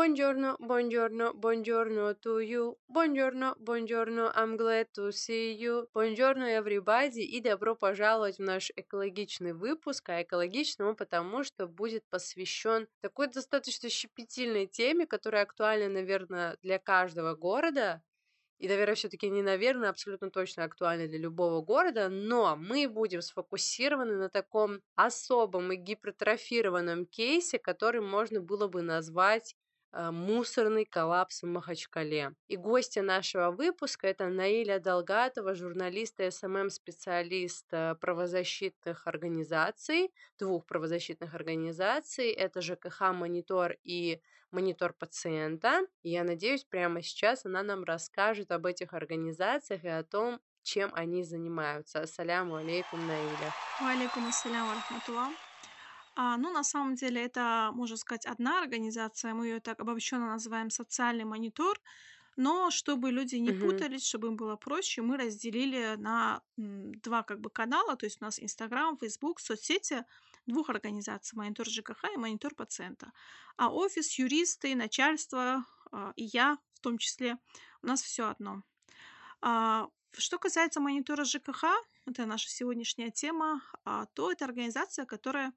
Buongiorno, buongiorno, buongiorno to you. Buongiorno, buongiorno, I'm glad to see you. Buongiorno, everybody, и добро пожаловать в наш экологичный выпуск, а экологичный потому, что будет посвящен такой достаточно щепетильной теме, которая актуальна, наверное, для каждого города, и, наверное, все-таки не, наверное, абсолютно точно актуальна для любого города, но мы будем сфокусированы на таком особом и гипертрофированном кейсе, который можно было бы назвать мусорный коллапс в Махачкале. И гостья нашего выпуска это Наиля Долгатова, журналист и SMM-специалист а, правозащитных организаций, двух правозащитных организаций, это ЖКХ Монитор и Монитор пациента. Я надеюсь, прямо сейчас она нам расскажет об этих организациях и о том, чем они занимаются. السلام عليكم, Наиля. وعليكم السلام ورحمة الله. А, ну, на самом деле, это, можно сказать, одна организация. Мы ее так обобщенно называем социальный монитор. Но чтобы люди не Мгм. путались, чтобы им было проще, мы разделили на м, два как бы канала. То есть у нас Инстаграм, Фейсбук, соцсети двух организаций. Монитор ЖКХ и монитор пациента. А офис, юристы, начальство а, и я в том числе, у нас все одно. А, Что касается монитора ЖКХ, это наша сегодняшняя тема, а, то это организация, которая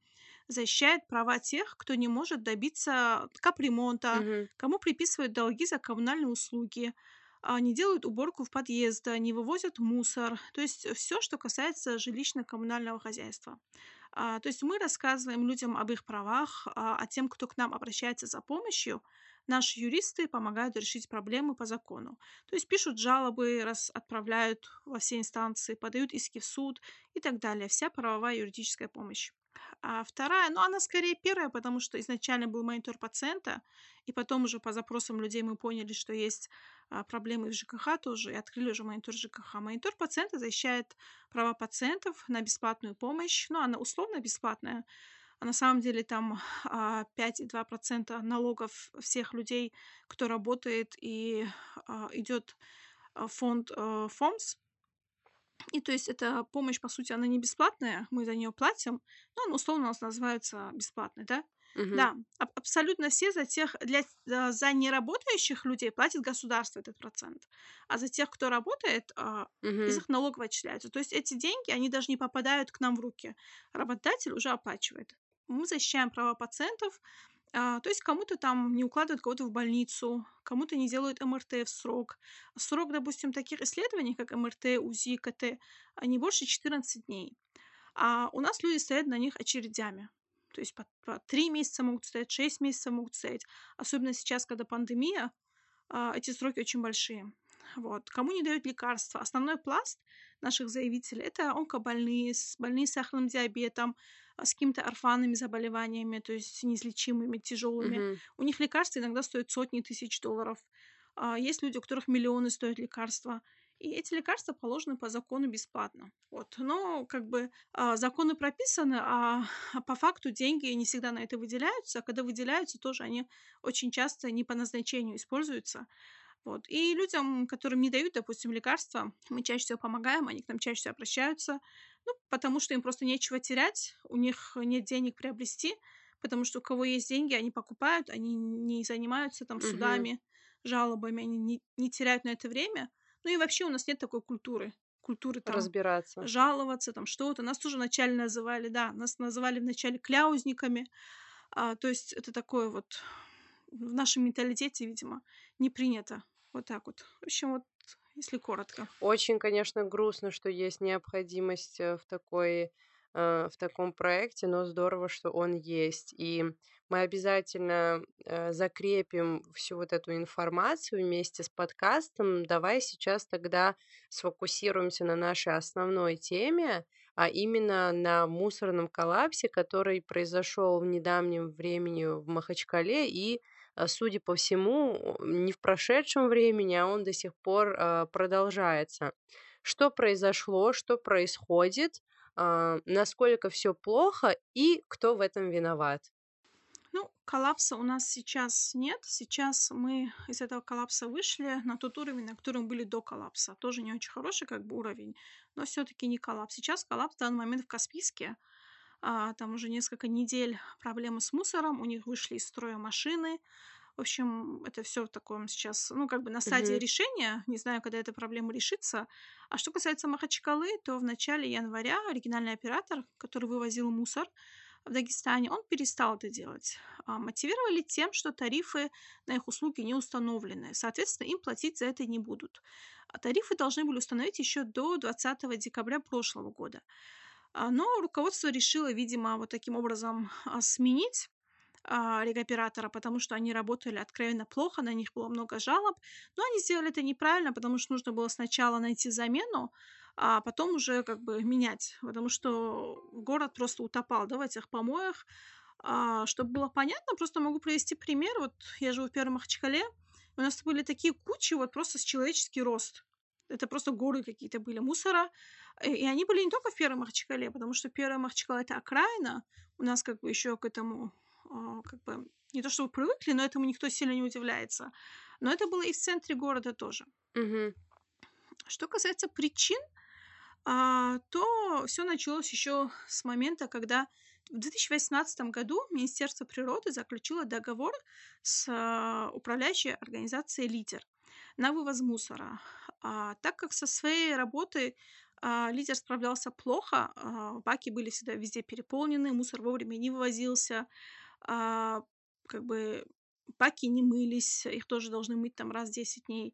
защищает права тех, кто не может добиться капремонта, Мгм. кому приписывают долги за коммунальные услуги, а, не делают уборку в подъезда, не вывозят мусор. То есть все, что касается жилищно-коммунального хозяйства. А, То есть мы рассказываем людям об их правах, а а тем, кто к нам обращается за помощью, наши юристы помогают решить проблемы по закону. То есть пишут жалобы, раз отправляют во все инстанции, подают иски в суд и так далее. Вся правовая юридическая помощь. А вторая, ну, она скорее первая, потому что изначально был монитор пациента, и потом уже по запросам людей мы поняли, что есть а, проблемы в ЖКХ тоже, и открыли уже монитор ЖКХ. Монитор пациента защищает права пациентов на бесплатную помощь, ну, она условно бесплатная, а на самом деле там а, 5,2% налогов всех людей, кто работает, и а, идет а, фонд а, ФОМС, и то есть эта помощь, по сути, она не бесплатная, мы за нее платим, но она условно у нас называется бесплатной, да? Мгм. Да, аб- абсолютно все за тех, для, за за неработающих людей платит государство этот процент, а за тех, кто работает, а, из их налогов отчисляются. То есть эти деньги, они даже не попадают к нам в руки. Работодатель уже оплачивает. Мы защищаем права пациентов, а, то есть кому-то там не укладывают кого-то в больницу, кому-то не делают МРТ в срок. Срок, допустим, таких исследований, как МРТ, УЗИ, КТ, не больше 14 дней. А у нас люди стоят на них очередями. То есть по, по 3 месяца могут стоять, 6 месяцев могут стоять. Особенно сейчас, когда пандемия, а, эти сроки очень большие. Вот. Кому не дают лекарства? Основной пласт наших заявителей – это онкобольные, больные с сахарным диабетом, с какими-то орфанными заболеваниями, то есть неизлечимыми, тяжелыми. Мгм. У них лекарства иногда стоят сотни тысяч долларов. А, Есть люди, у которых миллионы стоят лекарства. И эти лекарства положены по закону бесплатно. Вот. Но как бы а, законы прописаны, а а по факту деньги не всегда на это выделяются. А когда выделяются, тоже они очень часто не по назначению используются. Вот. И людям, которым не дают, допустим, лекарства, мы чаще всего помогаем, они к нам чаще всего обращаются, ну, потому что им просто нечего терять, у них нет денег приобрести, потому что у кого есть деньги, они покупают, они не занимаются там судами, жалобами, они не, не теряют на это время. Ну и вообще у нас нет такой культуры, культуры там Разбираться. жаловаться, там что-то. Нас тоже вначале называли, да, нас называли вначале кляузниками, а, то есть это такое вот в нашем менталитете, видимо, не принято. Вот так вот. В общем, вот если коротко. Очень, конечно, грустно, что есть необходимость э, в такой э, в таком проекте, но здорово, что он есть. И мы обязательно э, закрепим всю вот эту информацию вместе с подкастом. Давай сейчас тогда сфокусируемся на нашей основной теме, а именно на мусорном коллапсе, который произошел в недавнем времени в Махачкале и судя по всему, не в прошедшем времени, а он до сих пор э, продолжается. Что произошло, что происходит, э, насколько все плохо и кто в этом виноват? Ну, коллапса у нас сейчас нет. Сейчас мы из этого коллапса вышли на тот уровень, на котором были до коллапса. Тоже не очень хороший как бы уровень, но все-таки не коллапс. Сейчас коллапс в данный момент в Каспийске. А, там уже несколько недель проблемы с мусором, у них вышли из строя машины. В общем, это все в таком сейчас, ну, как бы на стадии Мгм. решения. Не знаю, когда эта проблема решится. А что касается Махачкалы, то в начале января оригинальный оператор, который вывозил мусор в Дагестане, он перестал это делать. А, Мотивировали тем, что тарифы на их услуги не установлены. Соответственно, им платить за это не будут. А Тарифы должны были установить еще до 20 декабря прошлого года. А, Но руководство решило, видимо, вот таким образом а, сменить а, регоператора, потому что они работали откровенно плохо, на них было много жалоб. Но они сделали это неправильно, потому что нужно было сначала найти замену, а потом уже как бы менять, потому что город просто утопал да, в этих помоях. А, чтобы было понятно, просто могу привести пример. Вот я живу в Первом Махачкале, у нас были такие кучи вот просто с человеческий рост. Это просто горы какие-то были мусора. Э, И они были не только в Первом Махачкале, потому что Первый Махачкала это окраина. У нас как бы еще к этому а, как бы не то чтобы привыкли, но этому никто сильно не удивляется. Но это было и в центре города тоже. Мгм. Что касается причин, а, то все началось еще с момента, когда в 2018 году Министерство природы заключило договор с а, управляющей организацией «Лидер» на вывоз мусора. Так как со своей работой а, лидер справлялся плохо, а, баки были всегда везде переполнены, мусор вовремя не вывозился, а, как бы баки не мылись, их тоже должны мыть там раз в 10 дней.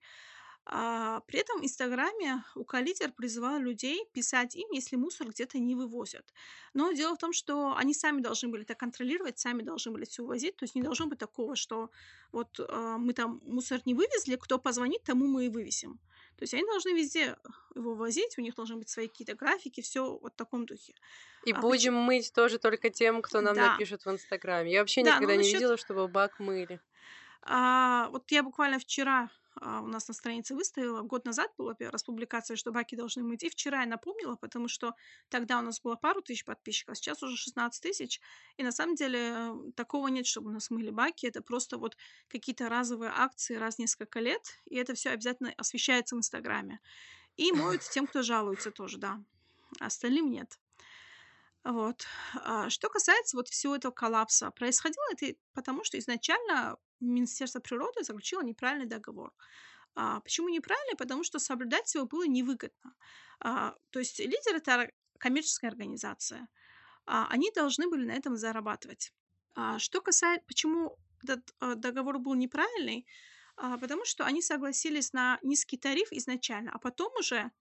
А, при этом в Инстаграме Укалитер призывал людей писать им, если мусор где-то не вывозят. Но дело в том, что они сами должны были это контролировать, сами должны были все увозить. То есть не должно быть такого, что вот а, мы там мусор не вывезли, кто позвонит, тому мы и вывесим. То есть они должны везде его возить, у них должны быть свои какие-то графики, все вот в таком духе. И А будем мыть тоже только тем, кто нам Да. напишет в Инстаграме. Я вообще Да, никогда не насчет- видела, чтобы бак мыли. А, вот я буквально вчера у нас на странице выставила, год назад была первая раз что баки должны мыть, и вчера я напомнила, потому что тогда у нас было пару тысяч подписчиков, сейчас уже 16 тысяч, и на самом деле э, такого нет, чтобы у нас мыли баки, это просто вот какие-то разовые акции раз несколько лет, и это все обязательно освещается в Инстаграме. И моют тем, кто жалуется тоже, да. Остальным нет. Вот. А Что касается вот всего этого коллапса, происходило это потому, что изначально Министерство природы заключило неправильный договор. А, Почему неправильный? Потому что соблюдать его было невыгодно. А, То есть лидер это коммерческая организация. А, Они должны были на этом зарабатывать. А, Что касается, почему этот э, договор был неправильный? А, Потому что они согласились на низкий тариф изначально, а потом уже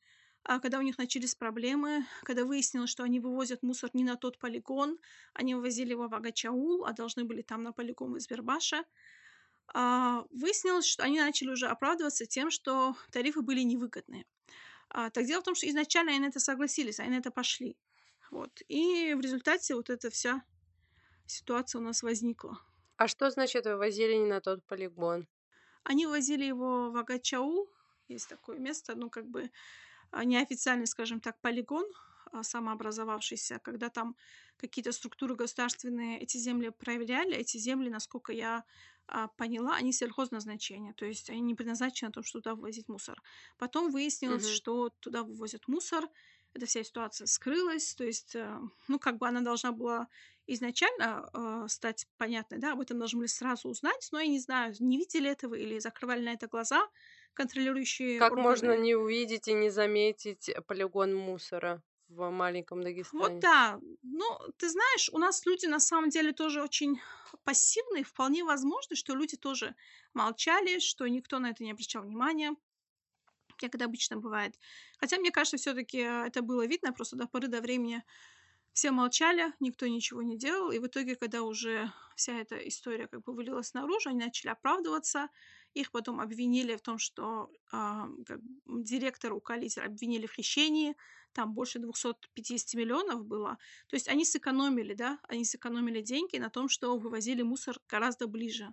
а, когда у них начались проблемы, когда выяснилось, что они вывозят мусор не на тот полигон, они вывозили его в Агачаул, а должны были там на полигон из Бербаша, а, выяснилось, что они начали уже оправдываться тем, что тарифы были невыгодные. А, Так дело в том, что изначально они на это согласились, они на это пошли. Вот. И в результате вот эта вся ситуация у нас возникла. А что значит вывозили не на тот полигон? Они возили его в Агачаул, есть такое место, ну, как бы а, неофициальный, скажем так, полигон, а, самообразовавшийся, когда там какие-то структуры государственные эти земли проверяли. Эти земли, насколько я а, поняла, они сельхозназначения, то есть они не предназначены на то, чтобы туда вывозить мусор. Потом выяснилось, Мгм. что туда вывозят мусор, эта вся ситуация скрылась, то есть, э, ну, как бы она должна была изначально э, стать понятной, да, об этом должны были сразу узнать, но я не знаю, не видели этого или закрывали на это глаза контролирующие Как органы. можно не увидеть и не заметить полигон мусора в маленьком Дагестане? Вот да. Ну, ты знаешь, у нас люди на самом деле тоже очень пассивные. Вполне возможно, что люди тоже молчали, что никто на это не обращал внимания, как это обычно бывает. Хотя, мне кажется, все-таки это было видно, просто до поры до времени все молчали, никто ничего не делал, и в итоге, когда уже вся эта история как бы вылилась наружу, они начали оправдываться, их потом обвинили в том, что а, как бы директора Укалитера обвинили в хищении, там больше 250 миллионов было. То есть они сэкономили, да, они сэкономили деньги на том, что вывозили мусор гораздо ближе.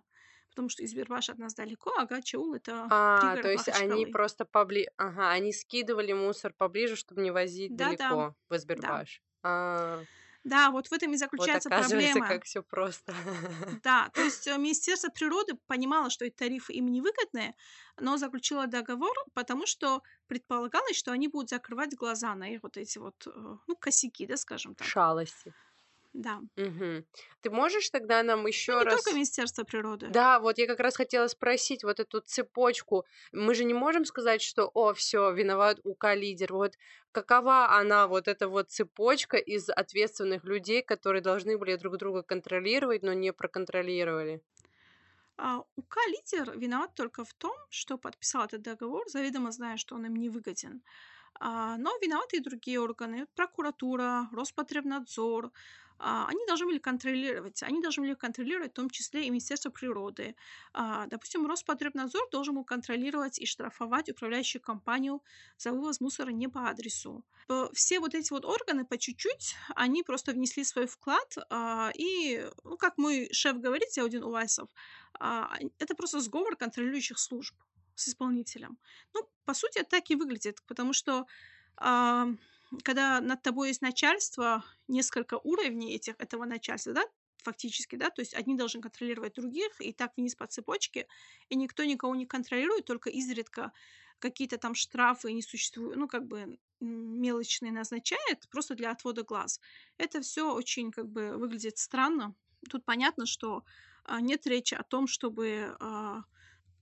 потому что Избербаш от нас далеко, а Гачаул это А, то есть они просто побли... Ага, они скидывали мусор поближе, чтобы не возить Да-да, далеко в да. Избербаш. А, Да, вот в этом и вот заключается оказывается, проблема. как все просто. Да, то есть э, Министерство природы понимало, что эти тарифы им невыгодные, но заключило договор, потому что предполагалось, что они будут закрывать глаза на их вот эти вот, э, ну, косяки, да, скажем так. Шалости. Да. Мгм. Ты можешь тогда нам еще не только раз... Министерство природы. Да, вот я как раз хотела спросить вот эту цепочку. Мы же не можем сказать, что, о, все, виноват УК-лидер. Вот какова она, вот эта вот цепочка из ответственных людей, которые должны были друг друга контролировать, но не проконтролировали? А УК-лидер виноват только в том, что подписал этот договор, заведомо зная, что он им не выгоден. А, но виноваты и другие органы, прокуратура, Роспотребнадзор. А, они должны были контролировать, они должны были контролировать в том числе и Министерство природы. А, допустим, Роспотребнадзор должен был контролировать и штрафовать управляющую компанию за вывоз мусора не по адресу. Все вот эти вот органы по чуть-чуть, они просто внесли свой вклад, а, и, ну, как мой шеф говорит, Зяудин Увайсов, а, это просто сговор контролирующих служб с исполнителем. Ну, по сути, так и выглядит, потому что когда над тобой есть начальство, несколько уровней этих, этого начальства, да, фактически, да, то есть одни должны контролировать других, и так вниз по цепочке, и никто никого не контролирует, только изредка какие-то там штрафы не существуют, ну, как бы мелочные назначает, просто для отвода глаз. Это все очень, как бы, выглядит странно. Тут понятно, что а, нет речи о том, чтобы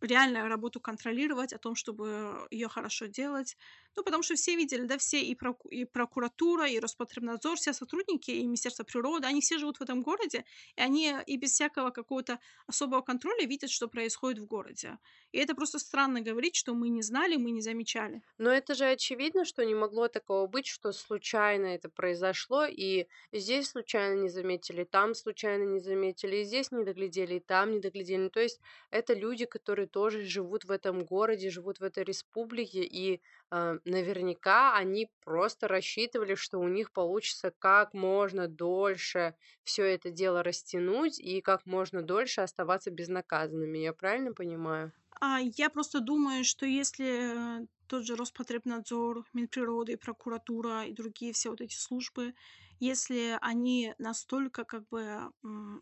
реально работу контролировать, о том, чтобы ее хорошо делать. Ну, потому что все видели, да, все и, проку- и прокуратура, и Роспотребнадзор, все сотрудники, и Министерство природы, они все живут в этом городе, и они и без всякого какого-то особого контроля видят, что происходит в городе. И это просто странно говорить, что мы не знали, мы не замечали. Но это же очевидно, что не могло такого быть, что случайно это произошло, и здесь случайно не заметили, там случайно не заметили, и здесь не доглядели, и там не доглядели. То есть это люди, которые тоже живут в этом городе, живут в этой республике, и э, наверняка они просто рассчитывали, что у них получится как можно дольше все это дело растянуть и как можно дольше оставаться безнаказанными. Я правильно понимаю? А я просто думаю, что если э, тот же Роспотребнадзор, Минприроды, прокуратура и другие все вот эти службы, если они настолько как бы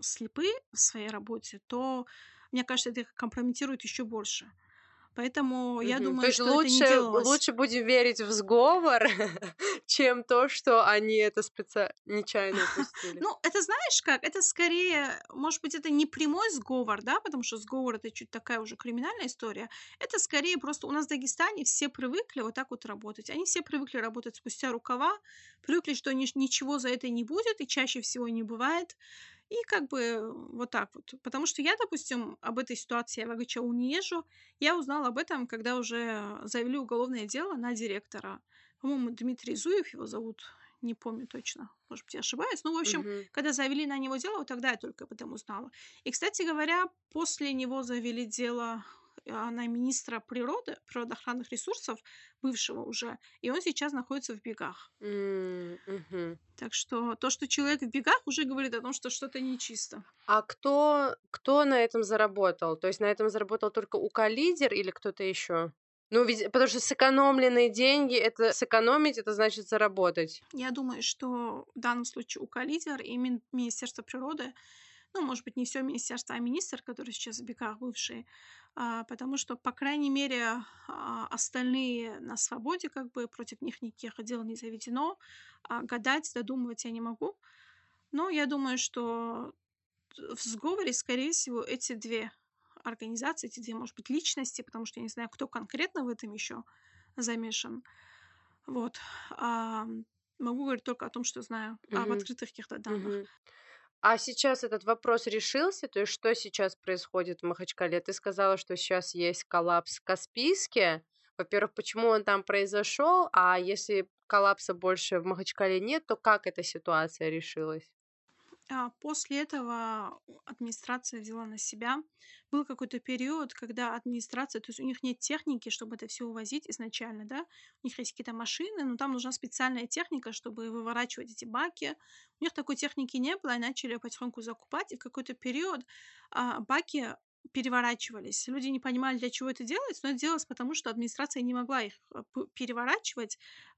слепы в своей работе, то, мне кажется, это их компрометирует еще больше. Поэтому я Мгм. То думаю, есть что это не лучше, делалось. лучше будем верить в сговор, чем то, что они это специ... нечаянно упустили. Ну, это знаешь как? Это скорее, может быть, это не прямой сговор, да, потому что сговор это чуть такая уже криминальная история. Это скорее просто у нас в Дагестане все привыкли вот так вот работать. Они все привыкли работать спустя рукава, привыкли, что ни- ничего за это не будет и чаще всего не бывает. И как бы вот так вот. Потому что я, допустим, об этой ситуации я в АГЧАУ не езжу. Я узнала об этом, когда уже завели уголовное дело на директора. По-моему, Дмитрий Зуев его зовут. Не помню точно. Может быть, я ошибаюсь. Ну, в общем, Мгм. когда завели на него дело, вот тогда я только об этом узнала. И, кстати говоря, после него завели дело на министра природы, природоохранных ресурсов, бывшего уже, и он сейчас находится в бегах. Мгм. Так что то, что человек в бегах, уже говорит о том, что что-то нечисто. А кто, кто на этом заработал? То есть на этом заработал только УК-лидер или кто-то еще? Ну, ведь, потому что сэкономленные деньги, это сэкономить, это значит заработать. Я думаю, что в данном случае УК-лидер и Мин- Министерство природы, ну, может быть, не все министерство, а министр, который сейчас в бегах бывший, а, потому что, по крайней мере, а, остальные на свободе, как бы против них никаких дел не заведено. А гадать, додумывать я не могу. Но я думаю, что в сговоре, скорее всего, эти две организации, эти две, может быть, личности, потому что я не знаю, кто конкретно в этом еще замешан. Вот. А, могу говорить только о том, что знаю, об Мгм. открытых каких-то данных. Мгм. А сейчас этот вопрос решился? То есть что сейчас происходит в Махачкале? Ты сказала, что сейчас есть коллапс в Каспийске. Во-первых, почему он там произошел? А если коллапса больше в Махачкале нет, то как эта ситуация решилась? А после этого администрация взяла на себя. Был какой-то период, когда администрация, то есть у них нет техники, чтобы это все увозить изначально, да, у них есть какие-то машины, но там нужна специальная техника, чтобы выворачивать эти баки. У них такой техники не было, и начали потихоньку закупать, и в какой-то период а, баки переворачивались. Люди не понимали, для чего это делается, но это делалось потому, что администрация не могла их э, переворачивать,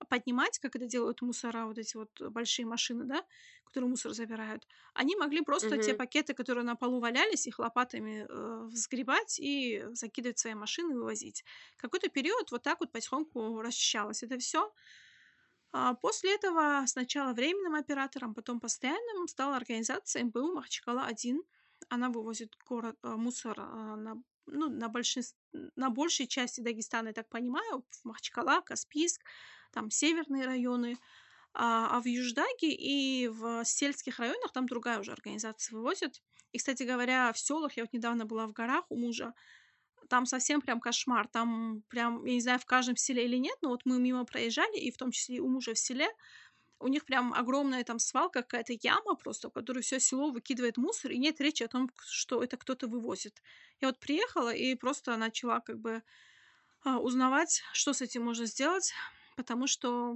поднимать, как это делают мусора, вот эти вот большие машины, да, которые мусор забирают. Они могли просто те Мгм. пакеты, которые на полу валялись, их лопатами э, взгребать и закидывать в свои машины и вывозить. Какой-то период вот так вот потихоньку расчищалось это все. После этого сначала временным оператором, потом постоянным стала организация МБУ Махачкала-1. Она вывозит город, э, мусор э, на, ну, на, большинс- на большей части Дагестана, я так понимаю, в Махачкала, Каспийск, там северные районы. А, а в Юждаге и в сельских районах там другая уже организация вывозит. И, кстати говоря, в селах, я вот недавно была в горах у мужа, там совсем прям кошмар. Там прям, я не знаю, в каждом селе или нет, но вот мы мимо проезжали, и в том числе и у мужа в селе, у них прям огромная там свалка, какая-то яма просто, в которую все село выкидывает мусор, и нет речи о том, что это кто-то вывозит. Я вот приехала и просто начала как бы а, узнавать, что с этим можно сделать, потому что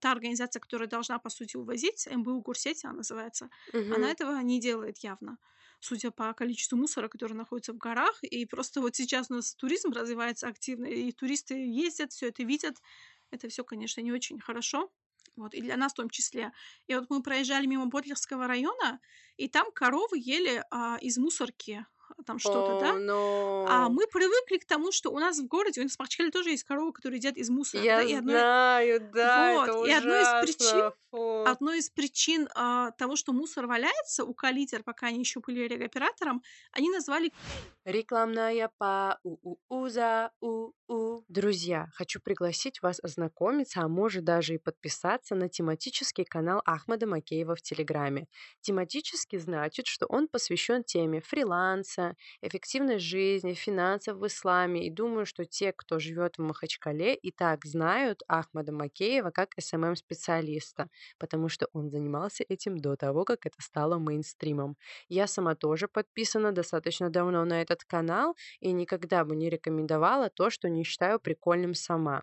та организация, которая должна, по сути, увозить, МБУ Гурсети она называется, она Мгм. этого не делает явно судя по количеству мусора, который находится в горах. И просто вот сейчас у нас туризм развивается активно, и туристы ездят, все это видят. Это все, конечно, не очень хорошо. Вот, и для нас в том числе. И вот мы проезжали мимо Ботлерского района, и там коровы ели а, из мусорки там что-то, О, да? А но... мы привыкли к тому, что у нас в городе, у нас в Махачкале тоже есть коровы, которые едят из мусора, да, Я и одной, знаю, да, это вот, и одной из причин. Фу. одной из причин а, того, что мусор валяется у Калитер, пока они еще были регоператором, они назвали Рекламная пауза. У-у. Друзья, хочу пригласить вас ознакомиться, а может даже и подписаться на тематический канал Ахмада Макеева в Телеграме. Тематический значит, что он посвящен теме фриланса, эффективной жизни, финансов в исламе. И думаю, что те, кто живет в Махачкале, и так знают Ахмада Макеева как SMM-специалиста, потому что он занимался этим до того, как это стало мейнстримом. Я сама тоже подписана достаточно давно на этот канал и никогда бы не рекомендовала то, что не считаю прикольным сама.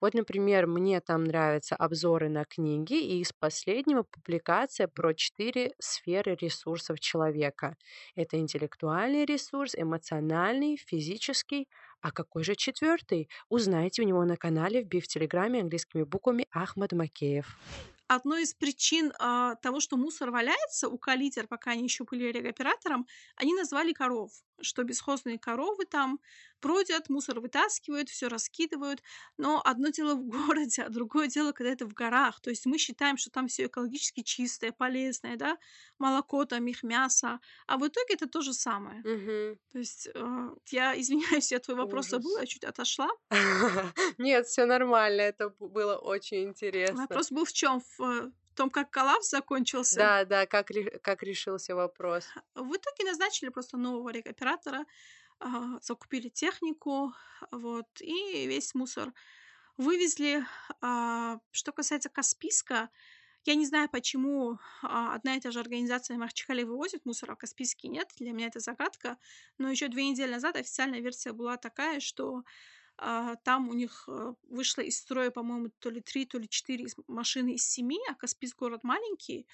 Вот, например, мне там нравятся обзоры на книги, и из последнего публикация про четыре сферы ресурсов человека. Это интеллектуальный ресурс, эмоциональный, физический. А какой же четвертый? Узнайте у него на канале, вбив в Телеграме английскими буквами Ахмад Макеев. одной из причин а, того, что мусор валяется у Калитер, пока они еще были регоператором, они назвали коров, что бесхозные коровы там бродят, мусор вытаскивают, все раскидывают. Но одно дело в городе, а другое дело, когда это в горах. То есть мы считаем, что там все экологически чистое, полезное, да, молоко там, их мясо. А в итоге это то же самое. Мгм. То есть э, я извиняюсь, я твой вопрос забыла, я чуть отошла. Нет, все нормально, это было очень интересно. Вопрос был в чем? В э, том, как коллапс закончился. Да, да, как, как решился вопрос. В итоге назначили просто нового рекоператора, закупили технику, вот, и весь мусор вывезли. А, Что касается Каспийска, я не знаю, почему а, одна и та же организация Махачкале вывозит мусор, а в Каспийске нет. Для меня это загадка. Но еще две недели назад официальная версия была такая, что а, там у них э, вышло из строя, по-моему, то ли три, то ли четыре машины из семи, а Каспийск город маленький.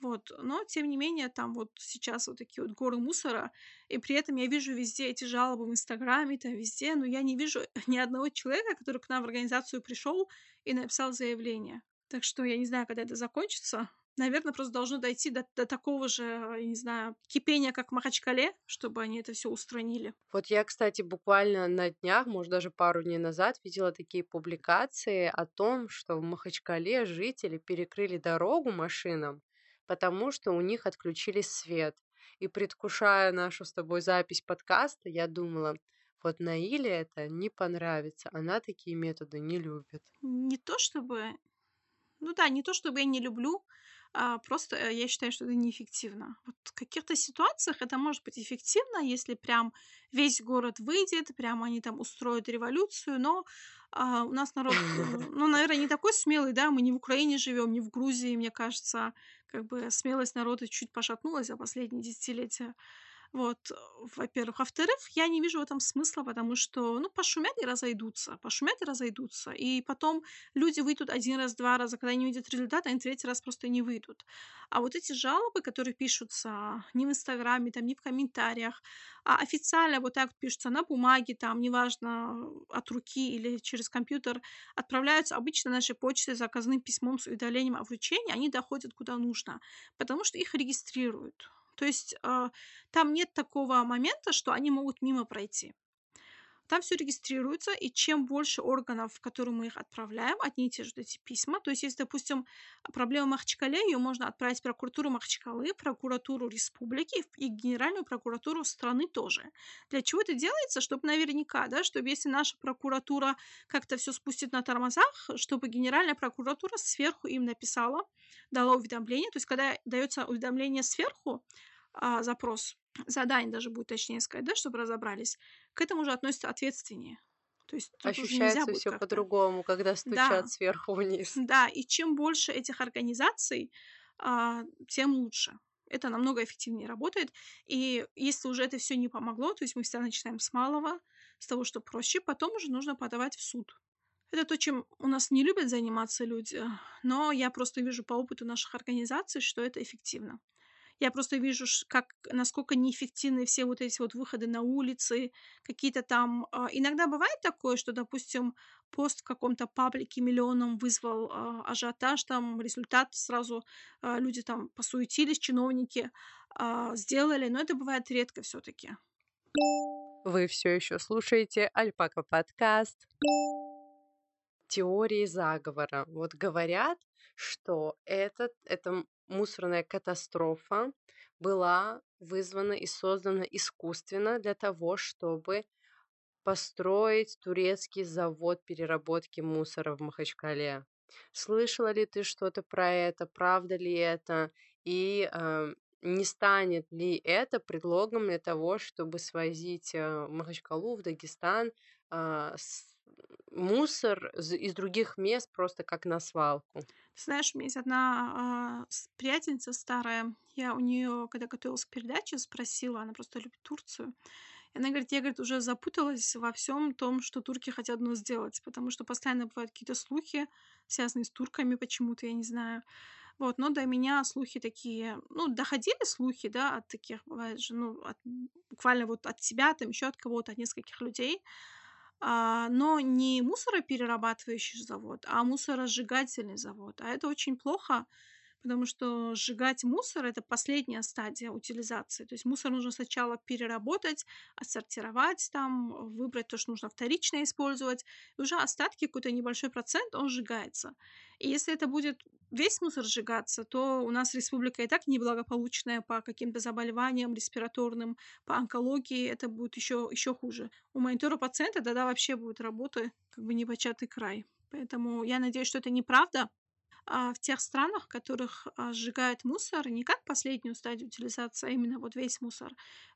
Вот. Но, тем не менее, там вот сейчас вот такие вот горы мусора, и при этом я вижу везде эти жалобы в Инстаграме, там везде, но я не вижу ни одного человека, который к нам в организацию пришел и написал заявление. Так что я не знаю, когда это закончится. Наверное, просто должно дойти до, до такого же, я не знаю, кипения, как в Махачкале, чтобы они это все устранили. Вот я, кстати, буквально на днях, может, даже пару дней назад видела такие публикации о том, что в Махачкале жители перекрыли дорогу машинам, потому что у них отключили свет. И предвкушая нашу с тобой запись подкаста, я думала, вот Наиле это не понравится, она такие методы не любит. Не то чтобы... Ну да, не то чтобы я не люблю, а просто э, я считаю, что это неэффективно. Вот в каких-то ситуациях это может быть эффективно, если прям весь город выйдет, прям они там устроят революцию, но а, у нас народ, э, ну, наверное, не такой смелый, да, мы не в Украине живем, не в Грузии, мне кажется, как бы смелость народа чуть пошатнулась за последние десятилетия. Вот, во-первых. Во-вторых, я не вижу в этом смысла, потому что, ну, пошумят и разойдутся, пошумят и разойдутся. И потом люди выйдут один раз, два раза, когда они увидят результат, они третий раз просто не выйдут. А вот эти жалобы, которые пишутся не в Инстаграме, там, не в комментариях, а официально вот так пишутся на бумаге, там, неважно, от руки или через компьютер, отправляются обычно нашей почтой заказным письмом с уведомлением о вручении, они доходят куда нужно, потому что их регистрируют. То есть э, там нет такого момента, что они могут мимо пройти. Там все регистрируется, и чем больше органов, в которые мы их отправляем, одни и те же эти письма. То есть, если, допустим, проблема в Махачкале, ее можно отправить в прокуратуру Махачкалы, прокуратуру республики и генеральную прокуратуру страны тоже. Для чего это делается? Чтобы наверняка, да, чтобы если наша прокуратура как-то все спустит на тормозах, чтобы генеральная прокуратура сверху им написала, дала уведомление. То есть, когда дается уведомление сверху, а, запрос, задание даже будет точнее сказать, да, чтобы разобрались, к этому же относятся ответственнее. То есть Ощущается все по-другому, когда стучат да. сверху вниз. Да, и чем больше этих организаций, а, тем лучше. Это намного эффективнее работает. И если уже это все не помогло, то есть мы всегда начинаем с малого, с того, что проще, потом уже нужно подавать в суд. Это то, чем у нас не любят заниматься люди, но я просто вижу по опыту наших организаций, что это эффективно. Я просто вижу, как, насколько неэффективны все вот эти вот выходы на улицы, какие-то там... А, иногда бывает такое, что, допустим, пост в каком-то паблике миллионом вызвал э, ажиотаж, там результат сразу э, люди там посуетились, чиновники сделали, но это бывает редко все-таки. Вы все еще слушаете Альпака подкаст. Теории заговора. Вот говорят, что этот, это мусорная катастрофа была вызвана и создана искусственно для того, чтобы построить турецкий завод переработки мусора в Махачкале. Слышала ли ты что-то про это? Правда ли это? И э, не станет ли это предлогом для того, чтобы свозить э, Махачкалу, в Дагестан э, с, мусор из других мест просто как на свалку? знаешь, у меня есть одна а, приятельница старая. Я у нее, когда готовилась к передаче, спросила, она просто любит Турцию. И она говорит, я, говорит, уже запуталась во всем том, что турки хотят нас сделать, потому что постоянно бывают какие-то слухи, связанные с турками почему-то, я не знаю. Вот, но до меня слухи такие, ну, доходили слухи, да, от таких, бывает же, ну, от, буквально вот от себя, там, еще от кого-то, от нескольких людей, но не мусороперерабатывающий завод, а мусоросжигательный завод. А это очень плохо, потому что сжигать мусор – это последняя стадия утилизации. То есть мусор нужно сначала переработать, отсортировать там, выбрать то, что нужно вторично использовать, и уже остатки, какой-то небольшой процент, он сжигается. И если это будет весь мусор сжигаться, то у нас республика и так неблагополучная по каким-то заболеваниям респираторным, по онкологии, это будет еще, еще хуже. У монитора пациента тогда вообще будет работа как бы непочатый край. Поэтому я надеюсь, что это неправда, а в тех странах, в которых а, сжигают мусор, не как последнюю стадию утилизации, а именно вот весь мусор,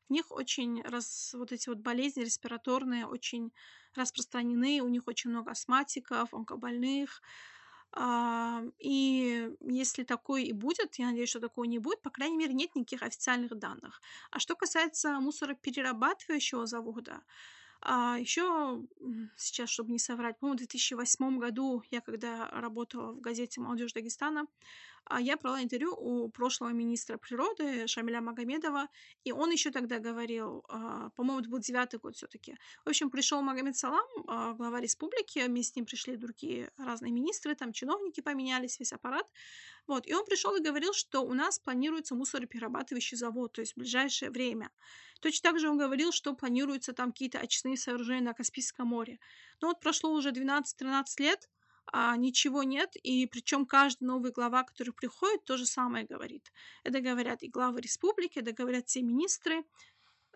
в них очень раз, вот эти вот болезни респираторные очень распространены, у них очень много астматиков, онкобольных, а, и если такой и будет, я надеюсь, что такого не будет, по крайней мере, нет никаких официальных данных. А что касается мусороперерабатывающего завода, а еще сейчас, чтобы не соврать, по-моему, в 2008 году я, когда работала в газете «Молодежь Дагестана», я брала интервью у прошлого министра природы Шамиля Магомедова, и он еще тогда говорил, а, по-моему, это был девятый год все-таки. В общем, пришел Магомед Салам, а, глава республики, вместе с ним пришли другие разные министры, там чиновники поменялись, весь аппарат. Вот, и он пришел и говорил, что у нас планируется мусороперерабатывающий завод, то есть в ближайшее время. Точно так же он говорил, что планируются там какие-то очистные сооружения на Каспийском море. Но вот прошло уже 12-13 лет, а ничего нет, и причем каждый новый глава, который приходит, то же самое говорит. Это говорят и главы республики, это говорят все министры,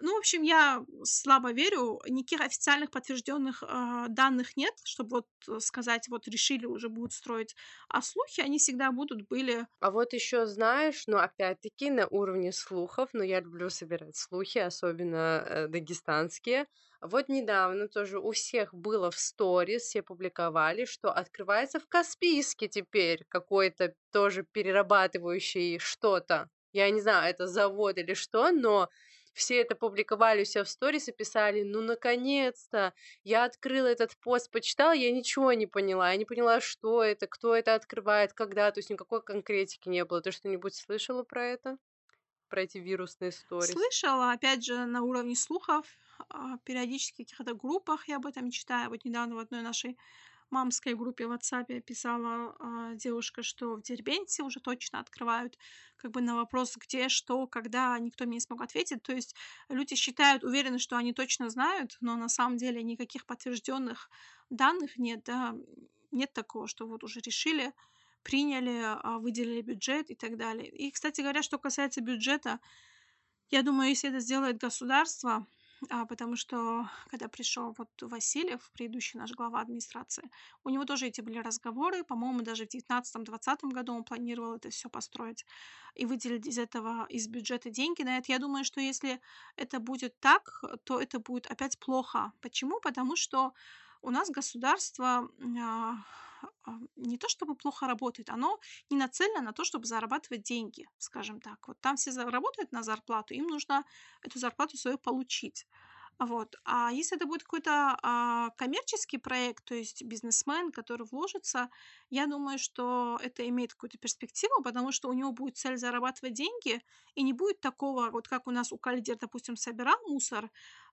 ну, в общем, я слабо верю. Никаких официальных подтвержденных э, данных нет, чтобы вот э, сказать, вот решили уже будут строить. А слухи, они всегда будут, были. А вот еще знаешь, ну, опять-таки, на уровне слухов, но я люблю собирать слухи, особенно э, дагестанские. Вот недавно тоже у всех было в сторис, все публиковали, что открывается в Каспийске теперь какой-то тоже перерабатывающий что-то. Я не знаю, это завод или что, но все это публиковали у себя в сторис и писали, ну, наконец-то, я открыла этот пост, почитала, я ничего не поняла, я не поняла, что это, кто это открывает, когда, то есть никакой конкретики не было. Ты что-нибудь слышала про это? Про эти вирусные сторис? Слышала, опять же, на уровне слухов, а, периодически в каких-то группах я об этом читаю. Вот недавно в одной нашей мамской группе в WhatsApp писала а, девушка, что в Дербенте уже точно открывают как бы на вопрос, где, что, когда, никто мне не смог ответить. То есть люди считают, уверены, что они точно знают, но на самом деле никаких подтвержденных данных нет, да, нет такого, что вот уже решили, приняли, а, выделили бюджет и так далее. И, кстати говоря, что касается бюджета, я думаю, если это сделает государство, а, потому что когда пришел вот Васильев, предыдущий наш глава администрации, у него тоже эти были разговоры, по-моему, даже в 19-20 году он планировал это все построить и выделить из этого, из бюджета деньги на это. Я думаю, что если это будет так, то это будет опять плохо. Почему? Потому что у нас государство а, а, не то чтобы плохо работает, оно не нацелено на то, чтобы зарабатывать деньги, скажем так. Вот там все работают на зарплату, им нужно эту зарплату свою получить. Вот. А если это будет какой-то а, коммерческий проект, то есть бизнесмен, который вложится, я думаю, что это имеет какую-то перспективу, потому что у него будет цель зарабатывать деньги, и не будет такого, вот как у нас у Калидер, допустим, собирал мусор,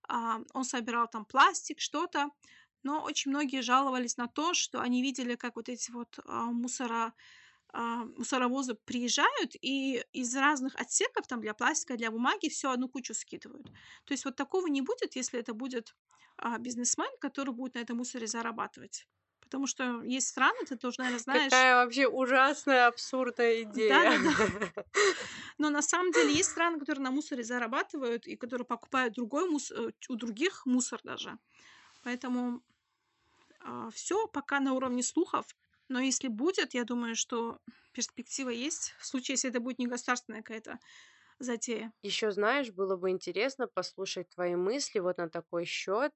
а, он собирал там пластик, что-то, но очень многие жаловались на то, что они видели, как вот эти вот а, мусора, а, мусоровозы приезжают и из разных отсеков там для пластика, для бумаги все одну кучу скидывают. То есть вот такого не будет, если это будет а, бизнесмен, который будет на этом мусоре зарабатывать. Потому что есть страны, ты тоже, наверное, знаешь... Какая вообще ужасная, абсурдная идея. Да, да. Но на самом деле есть страны, которые на мусоре зарабатывают и которые покупают другой мусор, э, у других мусор даже. Поэтому все пока на уровне слухов, но если будет, я думаю, что перспектива есть, в случае, если это будет не государственная какая-то затея. Еще знаешь, было бы интересно послушать твои мысли вот на такой счет.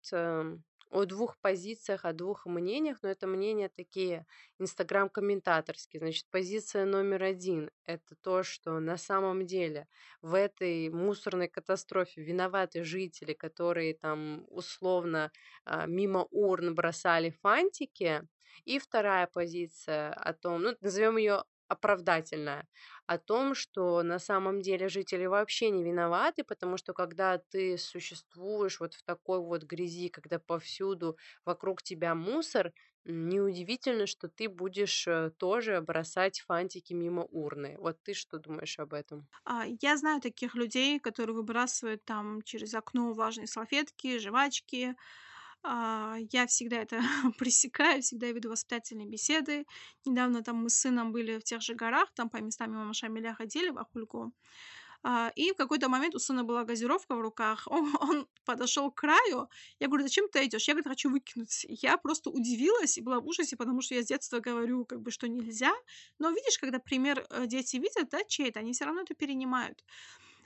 О двух позициях, о двух мнениях, но это мнения такие инстаграм-комментаторские. Значит, позиция номер один– это то, что на самом деле в этой мусорной катастрофе виноваты жители, которые там условно а, мимо урн бросали фантики. И вторая позиция о том, ну, назовем ее оправдательная, о том, что на самом деле жители вообще не виноваты, потому что когда ты существуешь вот в такой вот грязи, когда повсюду вокруг тебя мусор, неудивительно, что ты будешь э, тоже бросать фантики мимо урны. Вот ты что думаешь об этом? А, я знаю таких людей, которые выбрасывают там через окно влажные салфетки, жвачки, я всегда это пресекаю, всегда веду воспитательные беседы. Недавно там мы с сыном были в тех же горах, там по местам мимо Шамиля ходили в Ахульку. А, и в какой-то момент у сына была газировка в руках, он, он подошел к краю, я говорю, зачем ты идешь? Я, говорю, хочу выкинуть. Я просто удивилась и была в ужасе, потому что я с детства говорю, как бы, что нельзя. Но видишь, когда пример э, дети видят, да, чей-то, они все равно это перенимают.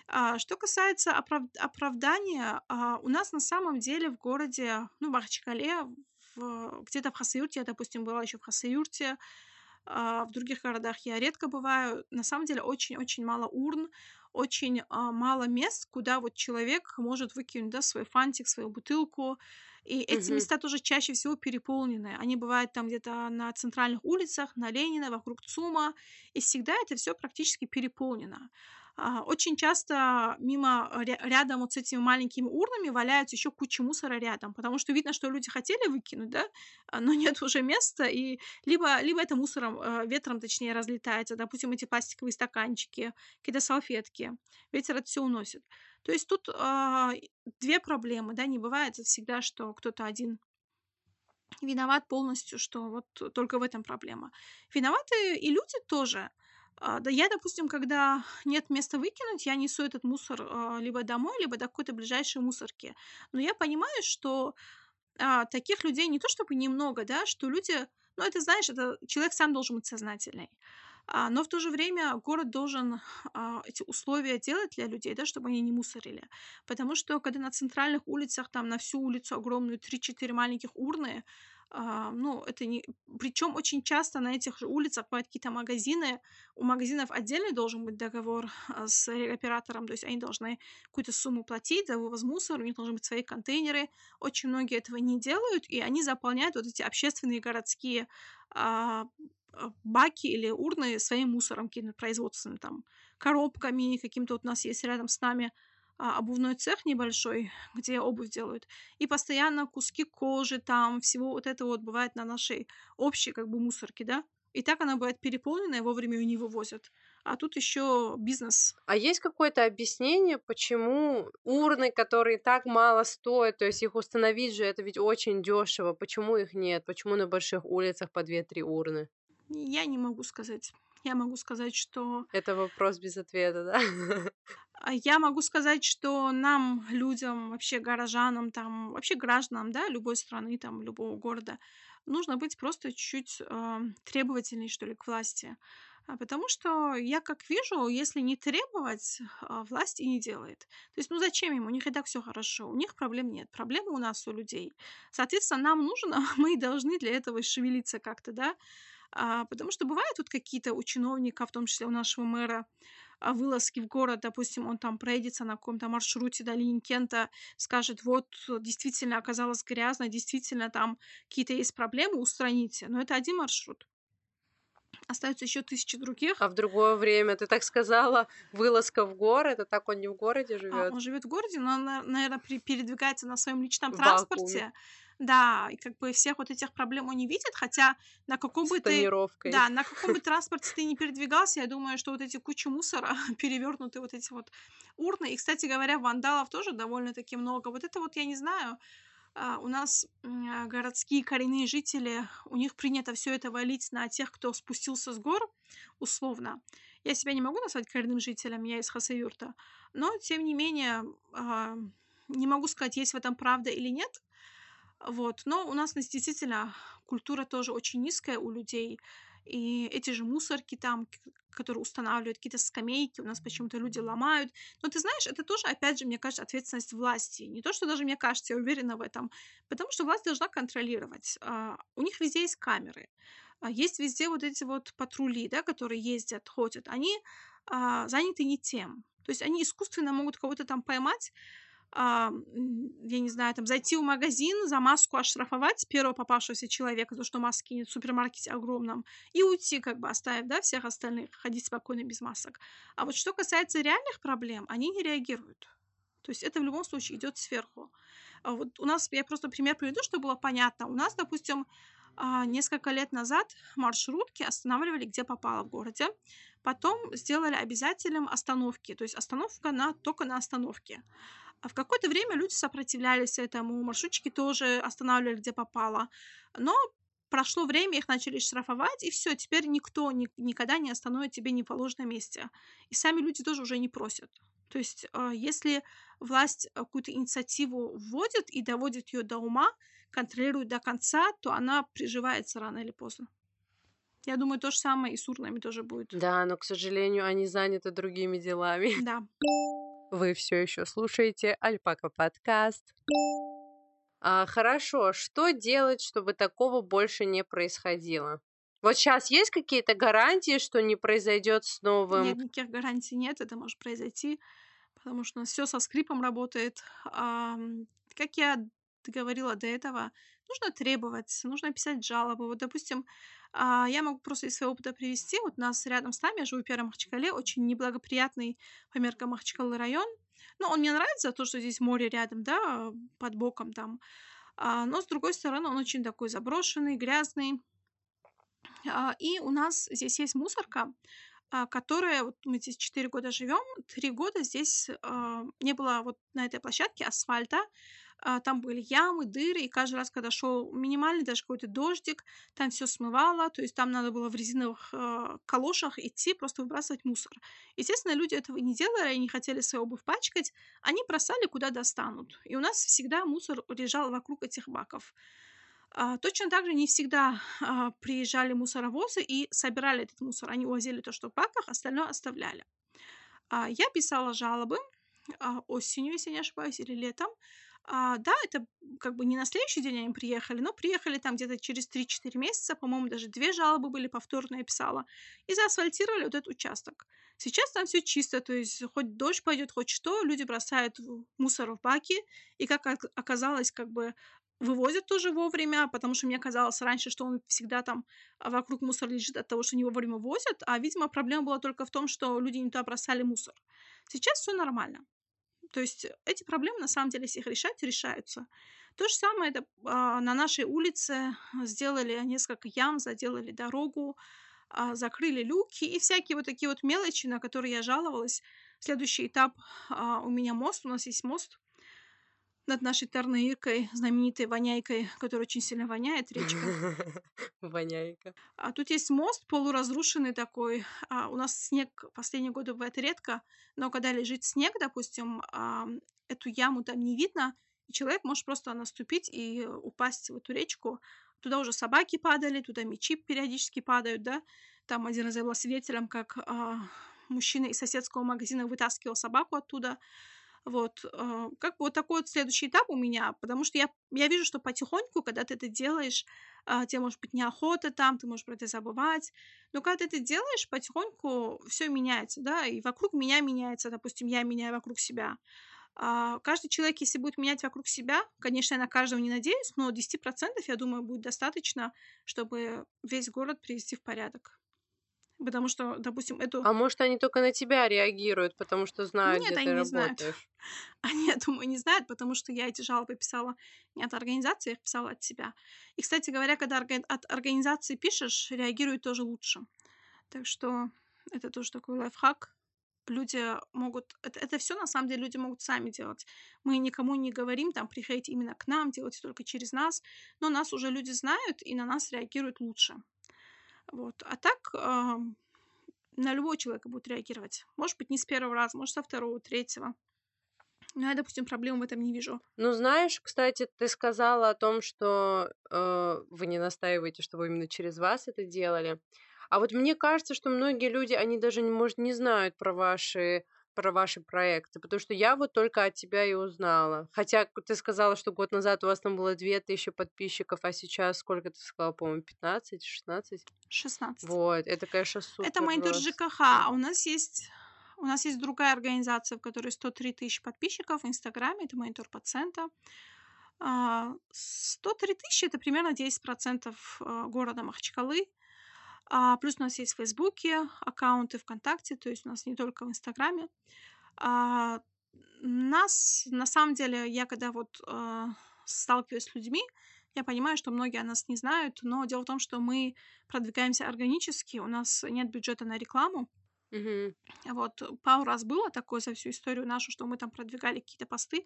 А, что касается оправ оправдания, а, у нас на самом деле в городе, ну, в Махачкале, где-то в Хасаюрте, я, допустим, была еще в Хасаюрте, а, в других городах я редко бываю. На самом деле очень-очень мало урн, очень мало мест, куда вот человек может выкинуть да, свой фантик, свою бутылку. И эти места тоже чаще всего переполнены. Они бывают там где-то на центральных улицах, на Ленина, вокруг ЦУМа. И всегда это все практически переполнено. А, очень часто мимо, рядом вот с этими маленькими урнами валяются еще куча мусора рядом, потому что видно, что люди хотели выкинуть, да, а, но нет уже места, и либо, либо это мусором, а, ветром, точнее, разлетается, допустим, эти пластиковые стаканчики, какие-то салфетки, ветер это все уносит. То есть тут э, две проблемы, да, не бывает всегда, что кто-то один виноват полностью, что вот только в этом проблема. Виноваты и люди тоже. А, да я, допустим, когда нет места выкинуть, я несу этот мусор а, либо домой, либо до какой-то ближайшей мусорки. Но я понимаю, что а, таких людей не то чтобы немного, да, что люди, ну это знаешь, это человек сам должен быть сознательный. Но в то же время город должен эти условия делать для людей, да, чтобы они не мусорили. Потому что когда на центральных улицах, там на всю улицу огромную 3-4 маленьких урны, А, ну, это не... Причем очень часто на этих же улицах бывают какие-то магазины. У магазинов отдельный должен быть договор а, с оператором, то есть они должны какую-то сумму платить за вывоз мусора, у них должны быть свои контейнеры. Очень многие этого не делают, и они заполняют вот эти общественные городские а, баки или урны своим мусором, каким-то производственным, там, коробками, каким-то вот у нас есть рядом с нами обувной цех небольшой, где обувь делают, и постоянно куски кожи там, всего вот этого вот бывает на нашей общей как бы мусорке, да, и так она бывает переполненная, вовремя ее не вывозят. А тут еще бизнес. А есть какое-то объяснение, почему урны, которые так мало стоят, то есть их установить же это ведь очень дешево, почему их нет, почему на больших улицах по 2-3 урны? Я не могу сказать. Я могу сказать, что... Это вопрос без ответа, да? А я могу сказать, что нам, людям, вообще горожанам, там, вообще гражданам, да, любой страны, там, любого города, нужно быть просто чуть-чуть э, требовательней, что ли, к власти. А потому что я как вижу, если не требовать, власть и не делает. То есть, ну зачем им? У них и так все хорошо. У них проблем нет. Проблемы у нас, у людей. Соответственно, нам нужно, мы должны для этого шевелиться как-то, да. Потому что бывают тут какие-то у чиновника, в том числе у нашего мэра, вылазки в город, допустим, он там проедется на каком-то маршруте до Линкента, скажет, вот, действительно оказалось грязно, действительно там какие-то есть проблемы, устраните. Но это один маршрут. Остаются еще тысячи других. А в другое время, ты так сказала, вылазка в город, а так он не в городе живет. А, он живет в городе, но он, наверное, передвигается на своем личном в транспорте. Вакууме. Да, и как бы всех вот этих проблем он не видит, хотя на каком бы ты... Да, на каком бы транспорте ты не передвигался, я думаю, что вот эти кучи мусора, перевернутые вот эти вот урны, и, кстати говоря, вандалов тоже довольно-таки много. Вот это вот я не знаю, а, у нас а, городские коренные жители, у них принято все это валить на тех, кто спустился с гор, условно. Я себя не могу назвать коренным жителем, я из Хасавюрта, но, тем не менее, а, не могу сказать, есть в этом правда или нет, вот. Но у нас действительно культура тоже очень низкая у людей. И эти же мусорки там, которые устанавливают какие-то скамейки, у нас почему-то люди ломают. Но ты знаешь, это тоже, опять же, мне кажется, ответственность власти. Не то, что даже мне кажется, я уверена в этом. Потому что власть должна контролировать. А, у них везде есть камеры. А, есть везде вот эти вот патрули, да, которые ездят, ходят. Они а, заняты не тем. То есть они искусственно могут кого-то там поймать, я не знаю, там, зайти в магазин, за маску оштрафовать первого попавшегося человека, то, что маски нет в супермаркете огромном, и уйти, как бы оставив, да, всех остальных, ходить спокойно без масок. А вот что касается реальных проблем, они не реагируют. То есть это в любом случае идет сверху. А вот у нас, я просто пример приведу, чтобы было понятно. У нас, допустим, а, несколько лет назад маршрутки останавливали где попало в городе. Потом сделали обязательным остановки, то есть остановка на, только на остановке. А в какое-то время люди сопротивлялись этому, маршрутчики тоже останавливали, где попало. Но прошло время, их начали штрафовать, и все, теперь никто ни, никогда не остановит тебе не в положенном месте. И сами люди тоже уже не просят. То есть, а, если власть какую-то инициативу вводит и доводит ее до ума, контролирует до конца, то она приживается рано или поздно. Я думаю, то же самое и с урнами тоже будет. Да, но, к сожалению, они заняты другими делами. Да. Вы все еще слушаете Альпака подкаст. А, хорошо, что делать, чтобы такого больше не происходило? Вот сейчас есть какие-то гарантии, что не произойдет с новым? Нет, никаких гарантий нет, это может произойти, потому что все со скрипом работает. А, как я говорила до этого, нужно требовать, нужно писать жалобы. Вот, допустим, а, я могу просто из своего опыта привести. Вот у нас рядом с нами, я живу в Первом Махачкале, очень неблагоприятный по меркам Махачкалы район. Ну, он мне нравится, то, что здесь море рядом, да, под боком там. А, но, с другой стороны, он очень такой заброшенный, грязный. А, и у нас здесь есть мусорка, которая, вот мы здесь 4 года живем, 3 года здесь не было вот на этой площадке асфальта, там были ямы, дыры, и каждый раз, когда шел минимальный даже какой-то дождик, там все смывало, то есть там надо было в резиновых э, калошах идти, просто выбрасывать мусор. Естественно, люди этого не делали, они не хотели свою обувь пачкать, они бросали куда достанут. И у нас всегда мусор лежал вокруг этих баков. А, точно так же не всегда а, приезжали мусоровозы и собирали этот мусор. Они увозили то, что в баках, остальное оставляли. А, я писала жалобы а, осенью, если не ошибаюсь, или летом А, да, это как бы не на следующий день они приехали, но приехали там где-то через 3-4 месяца, по-моему, даже две жалобы были, повторно я писала, и заасфальтировали вот этот участок. Сейчас там все чисто, то есть хоть дождь пойдет, хоть что, люди бросают мусор в баки, и как оказалось, как бы вывозят тоже вовремя, потому что мне казалось раньше, что он всегда там вокруг мусор лежит от того, что не вовремя возят, а, видимо, проблема была только в том, что люди не туда бросали мусор. Сейчас все нормально. То есть эти проблемы, на самом деле, если их решать, решаются. То же самое это, а, на нашей улице сделали несколько ям, заделали дорогу, а, закрыли люки и всякие вот такие вот мелочи, на которые я жаловалась. Следующий этап а, у меня мост, у нас есть мост над нашей Тарнаиркой, знаменитой воняйкой, которая очень сильно воняет, речка. Воняйка. А тут есть мост полуразрушенный такой. А у нас снег последние годы бывает редко, но когда лежит снег, допустим, а, эту яму там не видно, и человек может просто наступить и упасть в эту речку. Туда уже собаки падали, туда мечи периодически падают, да. Там один раз я была свидетелем, как а, мужчина из соседского магазина вытаскивал собаку оттуда. Вот, э, как бы вот такой вот следующий этап у меня, потому что я, я вижу, что потихоньку, когда ты это делаешь, э, тебе может быть неохота там, ты можешь про это забывать, но когда ты это делаешь, потихоньку все меняется, да, и вокруг меня меняется, допустим, я меняю вокруг себя. А, каждый человек, если будет менять вокруг себя, конечно, я на каждого не надеюсь, но 10% я думаю будет достаточно, чтобы весь город привести в порядок. Потому что, допустим, эту... А может, они только на тебя реагируют, потому что знают, Нет, где они ты не знают. работаешь. Они, я думаю, не знают, потому что я эти жалобы писала не от организации, я их писала от себя. И, кстати говоря, когда от организации пишешь, реагируют тоже лучше. Так что это тоже такой лайфхак. Люди могут... Это, это все, на самом деле, люди могут сами делать. Мы никому не говорим, там, приходите именно к нам, делайте только через нас. Но нас уже люди знают, и на нас реагируют лучше. Вот. А так э, на любого человека будет реагировать. Может быть, не с первого раза, может, со второго, третьего. Но я, допустим, проблем в этом не вижу. Ну, знаешь, кстати, ты сказала о том, что э, вы не настаиваете, чтобы именно через вас это делали. А вот мне кажется, что многие люди, они даже, может, не знают про ваши про ваши проекты, потому что я вот только от тебя и узнала. Хотя ты сказала, что год назад у вас там было 2000 подписчиков, а сейчас сколько ты сказала, по-моему, 15, 16? 16. Вот, это, конечно, супер. Это Майндер ЖКХ, а у нас есть у нас есть другая организация, в которой 103 тысячи подписчиков в Инстаграме, это Монитор Пациента. 103 тысячи – это примерно 10% а, города Махачкалы. А, плюс у нас есть в Фейсбуке аккаунты ВКонтакте, то есть у нас не только в Инстаграме. А, нас, на самом деле, я когда вот а, сталкиваюсь с людьми, я понимаю, что многие о нас не знают, но дело в том, что мы продвигаемся органически, у нас нет бюджета на рекламу. Мгм. Вот пару раз было такое за всю историю нашу, что мы там продвигали какие-то посты,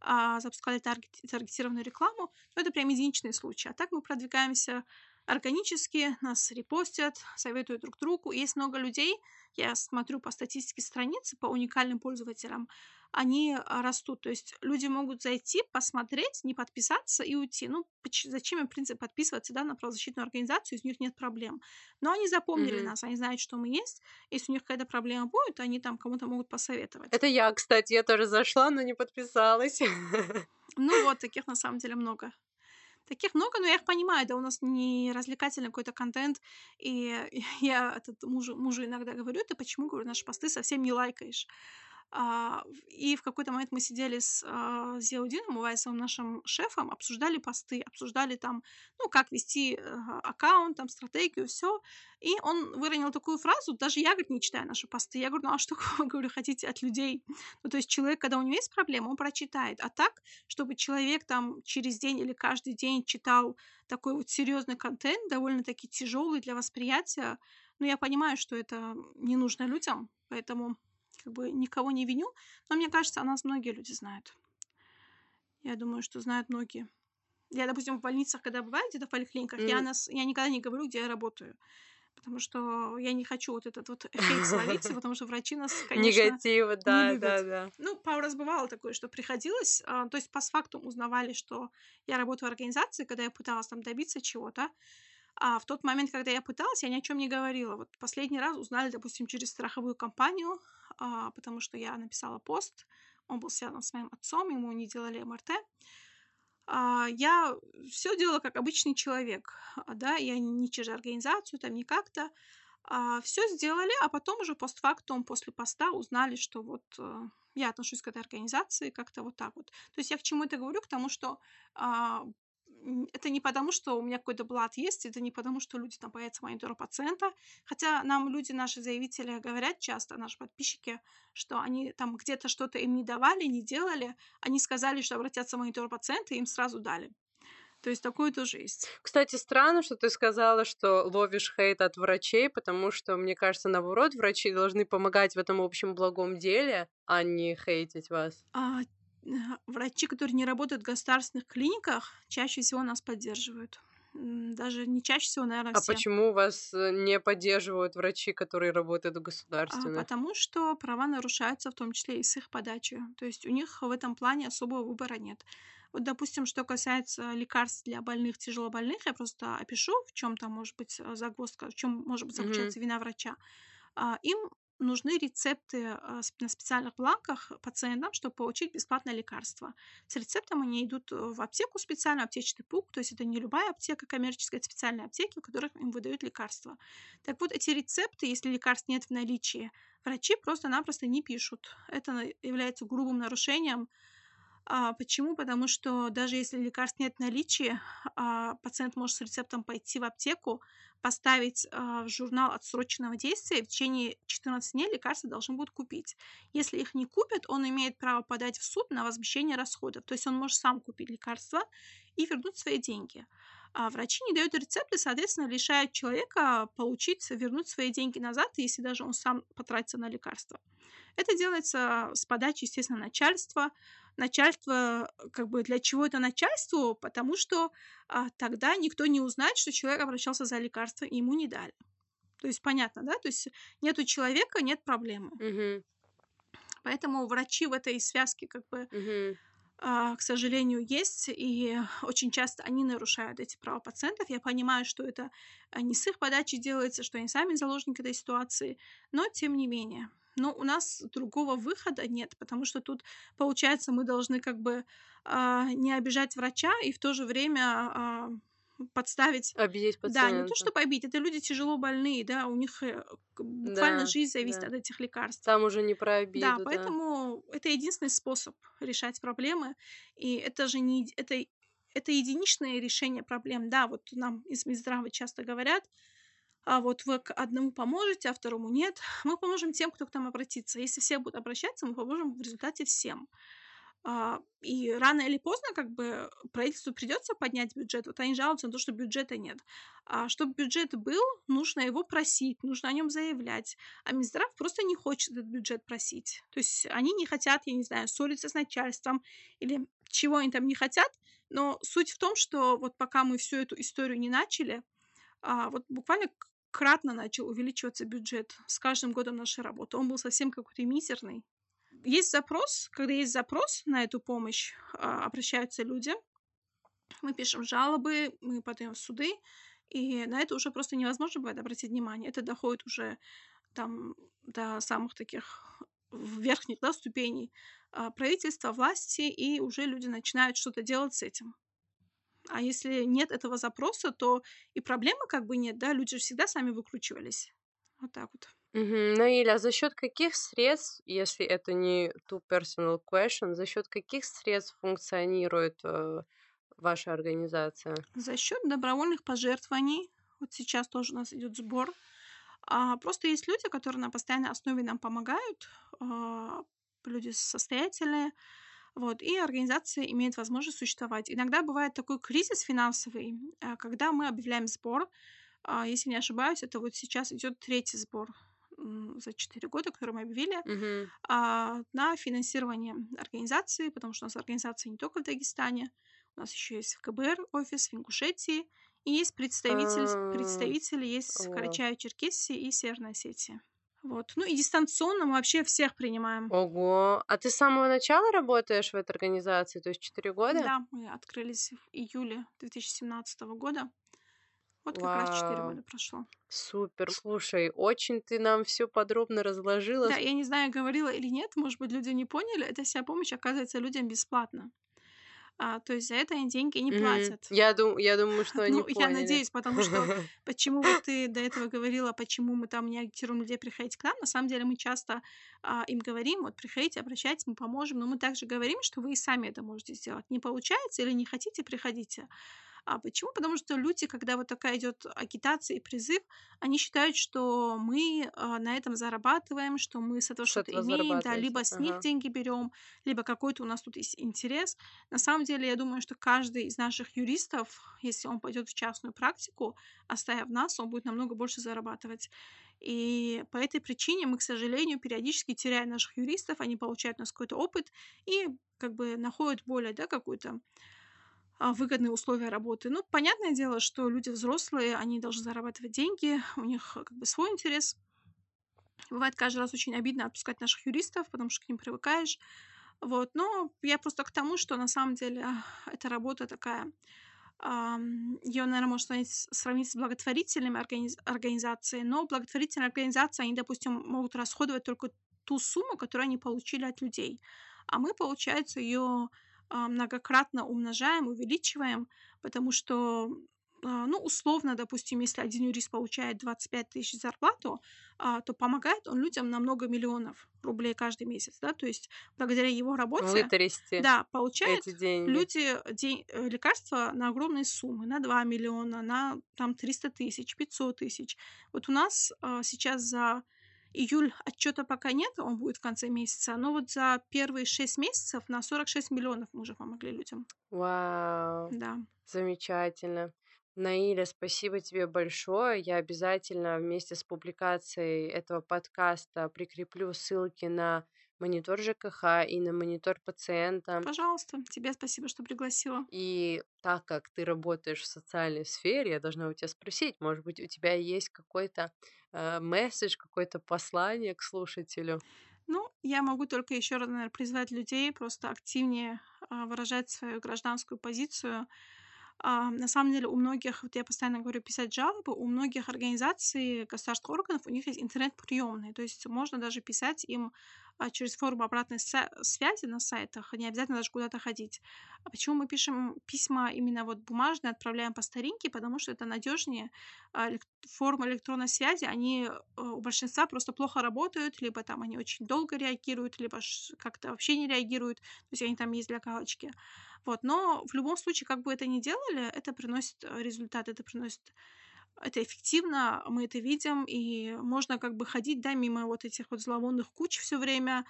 а, запускали таргет- таргетированную рекламу, но это прям единичные случаи. А так мы продвигаемся органически, нас репостят, советуют друг другу. Есть много людей, я смотрю по статистике страницы, по уникальным пользователям, они а, растут. То есть люди могут зайти, посмотреть, не подписаться и уйти. Ну, зачем им, в принципе, подписываться да, на правозащитную организацию, из них нет проблем. Но они запомнили mm-hmm. нас, они знают, что мы есть. Если у них какая-то проблема будет, они там кому-то могут посоветовать. Это я, кстати, я тоже зашла, но не подписалась. Ну вот, таких на самом деле много. Таких много, но я их понимаю, да, у нас не развлекательный какой-то контент, и я этот мужу, мужу иногда говорю, ты почему, говорю, наши посты совсем не лайкаешь? А, и в какой-то момент мы сидели с а, Зиаудином, Увайсовым, нашим шефом, обсуждали посты, обсуждали там, ну, как вести э, аккаунт, там, стратегию, все. И он выронил такую фразу, даже я, говорит, не читаю наши посты. Я говорю, ну, а что вы, говорю, хотите от людей? Ну, то есть человек, когда у него есть проблема, он прочитает. А так, чтобы человек там через день или каждый день читал такой вот серьезный контент, довольно-таки тяжелый для восприятия, ну, я понимаю, что это не нужно людям, поэтому как бы никого не виню, но мне кажется, о нас многие люди знают. Я думаю, что знают многие. Я, допустим, в больницах, когда бываю где-то в поликлиниках, mm. я, нас, я никогда не говорю, где я работаю. Потому что я не хочу вот этот вот хейт словить, потому что врачи нас, конечно, Негатива, да, не любят. да, да. Ну, пару раз бывало такое, что приходилось, а, то есть по факту узнавали, что я работаю в организации, когда я пыталась там добиться чего-то, а в тот момент, когда я пыталась, я ни о чем не говорила. Вот последний раз узнали, допустим, через страховую компанию, а, потому что я написала пост, он был связан с моим отцом, ему не делали МРТ. А, я все делала как обычный человек, а, да, я не через организацию, там не как-то. А, все сделали, а потом уже постфактум, после поста узнали, что вот э, я отношусь к этой организации как-то вот так вот. То есть я к чему это говорю? К тому, что это не потому, что у меня какой-то блат есть, это не потому, что люди там боятся монитора пациента, хотя нам люди, наши заявители, говорят часто, наши подписчики, что они там где-то что-то им не давали, не делали, они сказали, что обратятся в монитор пациента, и им сразу дали. То есть такое тоже есть. Кстати, странно, что ты сказала, что ловишь хейт от врачей, потому что, мне кажется, наоборот, врачи должны помогать в этом общем благом деле, а не хейтить вас. А, врачи, которые не работают в государственных клиниках, чаще всего нас поддерживают. Даже не чаще всего, наверное, А почему вас э, не поддерживают врачи, которые работают в государственных? А, потому что права нарушаются, в том числе и с их подачи. То есть у них в этом плане особого выбора нет. Вот, допустим, что касается лекарств для больных, тяжелобольных, я просто опишу, в чем там может быть э, загвоздка, в чем может быть заключаться mm-hmm. вина врача. А, им нужны рецепты а, на специальных бланках пациентам, чтобы получить бесплатное лекарство. С рецептом они идут э, в аптеку специально, аптечный пункт, то есть это не любая аптека коммерческая, это специальные аптеки, в которых им выдают лекарства. Так вот, эти рецепты, если лекарств нет в наличии, врачи просто-напросто не пишут. Это является грубым нарушением а, почему? Потому что даже если лекарств нет в наличии, а, пациент может с рецептом пойти в аптеку, поставить а, в журнал отсроченного действия, и в течение 14 дней лекарства должны будут купить. Если их не купят, он имеет право подать в суд на возмещение расходов. То есть он может сам купить лекарства и вернуть свои деньги. А врачи не дают рецепты, соответственно, лишают человека получить, вернуть свои деньги назад, если даже он сам потратится на лекарства. Это делается с подачи, естественно, начальства, начальство, как бы для чего это начальству, потому что а, тогда никто не узнает, что человек обращался за лекарством, и ему не дали. То есть понятно, да? То есть нет у человека, нет проблемы. Угу. Поэтому врачи в этой связке как бы, угу. А, к сожалению, есть, и очень часто они нарушают эти права пациентов. Я понимаю, что это не с их подачи делается, что они сами заложники этой ситуации, но тем не менее но у нас другого выхода нет, потому что тут, получается, мы должны как бы а, не обижать врача и в то же время а, подставить... Обидеть пациента. Да, не то, чтобы обидеть, это люди тяжело больные, да, у них э, буквально да, жизнь зависит да. от этих лекарств. Там уже не про обиду, да. поэтому да. это единственный способ решать проблемы, и это же не... Это, это единичное решение проблем, да, вот нам из Минздрава часто говорят, а вот вы к одному поможете, а второму нет. Мы поможем тем, кто к нам обратится. Если все будут обращаться, мы поможем в результате всем. А, и рано или поздно как бы правительству придется поднять бюджет. Вот они жалуются на то, что бюджета нет. А чтобы бюджет был, нужно его просить, нужно о нем заявлять. А Минздрав просто не хочет этот бюджет просить. То есть они не хотят, я не знаю, ссориться с начальством или чего они там не хотят. Но суть в том, что вот пока мы всю эту историю не начали, а вот буквально кратно начал увеличиваться бюджет с каждым годом нашей работы. Он был совсем какой-то мизерный. Есть запрос, когда есть запрос на эту помощь, а, обращаются люди, мы пишем жалобы, мы подаем в суды, и на это уже просто невозможно бывает обратить внимание. Это доходит уже там до самых таких верхних да, ступеней а, правительства, власти, и уже люди начинают что-то делать с этим. А если нет этого запроса, то и проблемы как бы нет, да, люди же всегда сами выкручивались. Вот так вот. Угу. Наиля, а за счет каких средств, если это не too personal question, за счет каких средств функционирует э, ваша организация? За счет добровольных пожертвований. Вот сейчас тоже у нас идет сбор. А, просто есть люди, которые на постоянной основе нам помогают. А, люди состоятельные. Вот, и организация имеет возможность существовать. Иногда бывает такой кризис финансовый, а, когда мы объявляем сбор. А, если не ошибаюсь, это вот сейчас идет третий сбор за 4 года, который мы объявили, угу. на финансирование организации, потому что у нас организация не только в Дагестане, у нас еще есть в КБР офис в Ингушетии, и есть представитель, а. представители есть в Карачаево-Черкесии и Северной Осетии. Вот. Ну и дистанционно мы вообще всех принимаем. Ого. А ты с самого начала работаешь в этой организации, то есть 4 года? Да, мы открылись в июле 2017 года. Вот как раз 4 Вау. года прошло. Супер. Слушай, очень ты нам все подробно разложила. Да, я не знаю, говорила или нет, может быть, люди не поняли, эта вся помощь оказывается людям бесплатно. А, то есть за это они деньги не платят. Я дум я думаю, что они Ну, я поняли. надеюсь, потому что почему вот ты до этого говорила, почему мы там не агитируем людей приходить к нам. На самом деле мы часто а, им говорим, вот приходите, обращайтесь, мы поможем, но мы также говорим, что вы и сами это можете сделать. Не получается или не хотите, приходите. А почему? Потому что люди, когда вот такая идет агитация и призыв, они считают, что мы а, на этом зарабатываем, что мы с этого Что-то вы имеем, да, либо с них Ага. деньги берем, либо какой-то у нас тут есть интерес. На самом деле, я думаю, что каждый из наших юристов, если он пойдет в частную практику, оставив нас, он будет намного больше зарабатывать. И по этой причине мы, к сожалению, периодически теряем наших юристов, они получают у нас какой-то опыт и как бы находят более, да, какую-то выгодные условия работы. Ну, понятное дело, что люди взрослые, они должны зарабатывать деньги, у них э, как бы свой интерес. Бывает каждый раз очень обидно отпускать наших юристов, потому что к ним привыкаешь. Вот, но я просто к тому, что на самом деле а, эта работа такая, ее, наверное, можно сравнить, с- благотворительными организ- организациями, но благотворительные организации, они, допустим, могут расходовать только ту сумму, которую они получили от людей. А мы, получается, ее многократно умножаем, увеличиваем, потому что, а, ну, условно, допустим, если один юрист получает 25 тысяч зарплату, а, то помогает он людям на много миллионов рублей каждый месяц, да, то есть благодаря его работе, Вытрясти да, получают люди день- э, лекарства на огромные суммы, на 2 миллиона, на там 300 тысяч, 500 тысяч. Вот у нас а, сейчас за июль отчета пока нет, он будет в конце месяца, но вот за первые 6 месяцев на 46 миллионов мы уже помогли людям. Вау. Да. Замечательно. Наиля, спасибо тебе большое. Я обязательно вместе с публикацией этого подкаста прикреплю ссылки на монитор ЖКХ и на монитор пациента. Пожалуйста, тебе спасибо, что пригласила. И так как ты работаешь в социальной сфере, я должна у тебя спросить, может быть, у тебя есть какой-то э, месседж, какое-то послание к слушателю? Ну, я могу только еще раз, наверное, призвать людей просто активнее а, выражать свою гражданскую позицию. А, на самом деле у многих, вот я постоянно говорю, писать жалобы, у многих организаций, государственных органов, у них есть интернет-приемные, то есть можно даже писать им а, через форму обратной связи на сайтах, не обязательно даже куда-то ходить. А почему мы пишем письма именно вот бумажные, отправляем по старинке? Потому что это надежнее. А, Формы электронной связи, они э, у большинства просто плохо работают, либо там они очень долго реагируют, либо как-то вообще не реагируют, то есть они там есть для галочки. Вот, но в любом случае, как бы это ни делали, это приносит э, результат, это приносит это эффективно, мы это видим, и можно как бы ходить, да, мимо вот этих вот зловонных куч все время,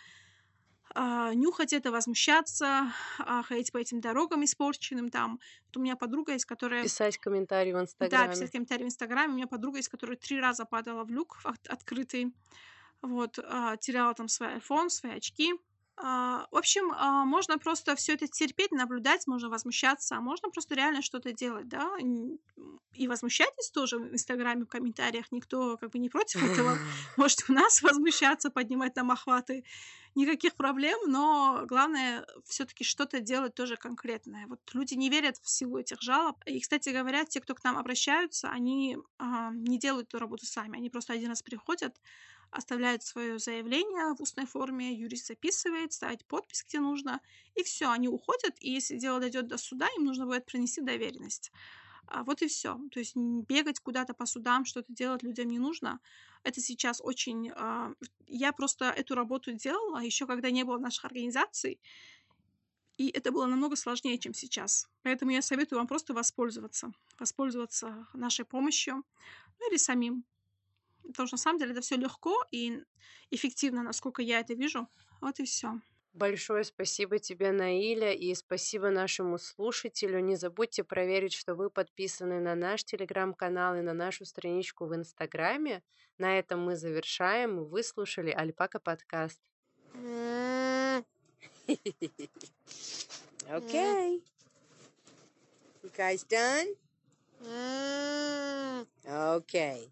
а, нюхать это, возмущаться, а, ходить по этим дорогам испорченным там. Вот у меня подруга есть, которая... Писать комментарии в Да, Инстаграме. писать комментарии в Инстаграме. У меня подруга есть, которая три раза падала в люк от- открытый. Вот, а, теряла там свой iPhone, свои очки. А, В общем, а, можно просто все это терпеть, наблюдать, можно возмущаться, а можно просто реально что-то делать, да. И возмущайтесь тоже в Инстаграме, в комментариях. Никто как бы не против этого. Можете у нас возмущаться, поднимать нам охваты. Никаких проблем, но главное все-таки что-то делать тоже конкретное. Вот люди не верят в силу этих жалоб. И, кстати говоря, те, кто к нам обращаются, они а, не делают эту работу сами. Они просто один раз приходят, оставляют свое заявление в устной форме, юрист записывает, ставит подпись, где нужно, и все, они уходят, и если дело дойдет до суда, им нужно будет принести доверенность. А, вот и все. То есть бегать куда-то по судам, что-то делать людям не нужно. Это сейчас очень... а, Я просто эту работу делала еще когда не было наших организаций, и это было намного сложнее, чем сейчас. Поэтому я советую вам просто воспользоваться. Воспользоваться нашей помощью, ну или самим. Потому что на самом деле это все легко и эффективно, насколько я это вижу. Вот и все. Большое спасибо тебе, Наиля, и спасибо нашему слушателю. Не забудьте проверить, что вы подписаны на наш телеграм-канал и на нашу страничку в Инстаграме. На этом мы завершаем. Вы слушали Альпака подкаст. Okay. You guys done? Okay.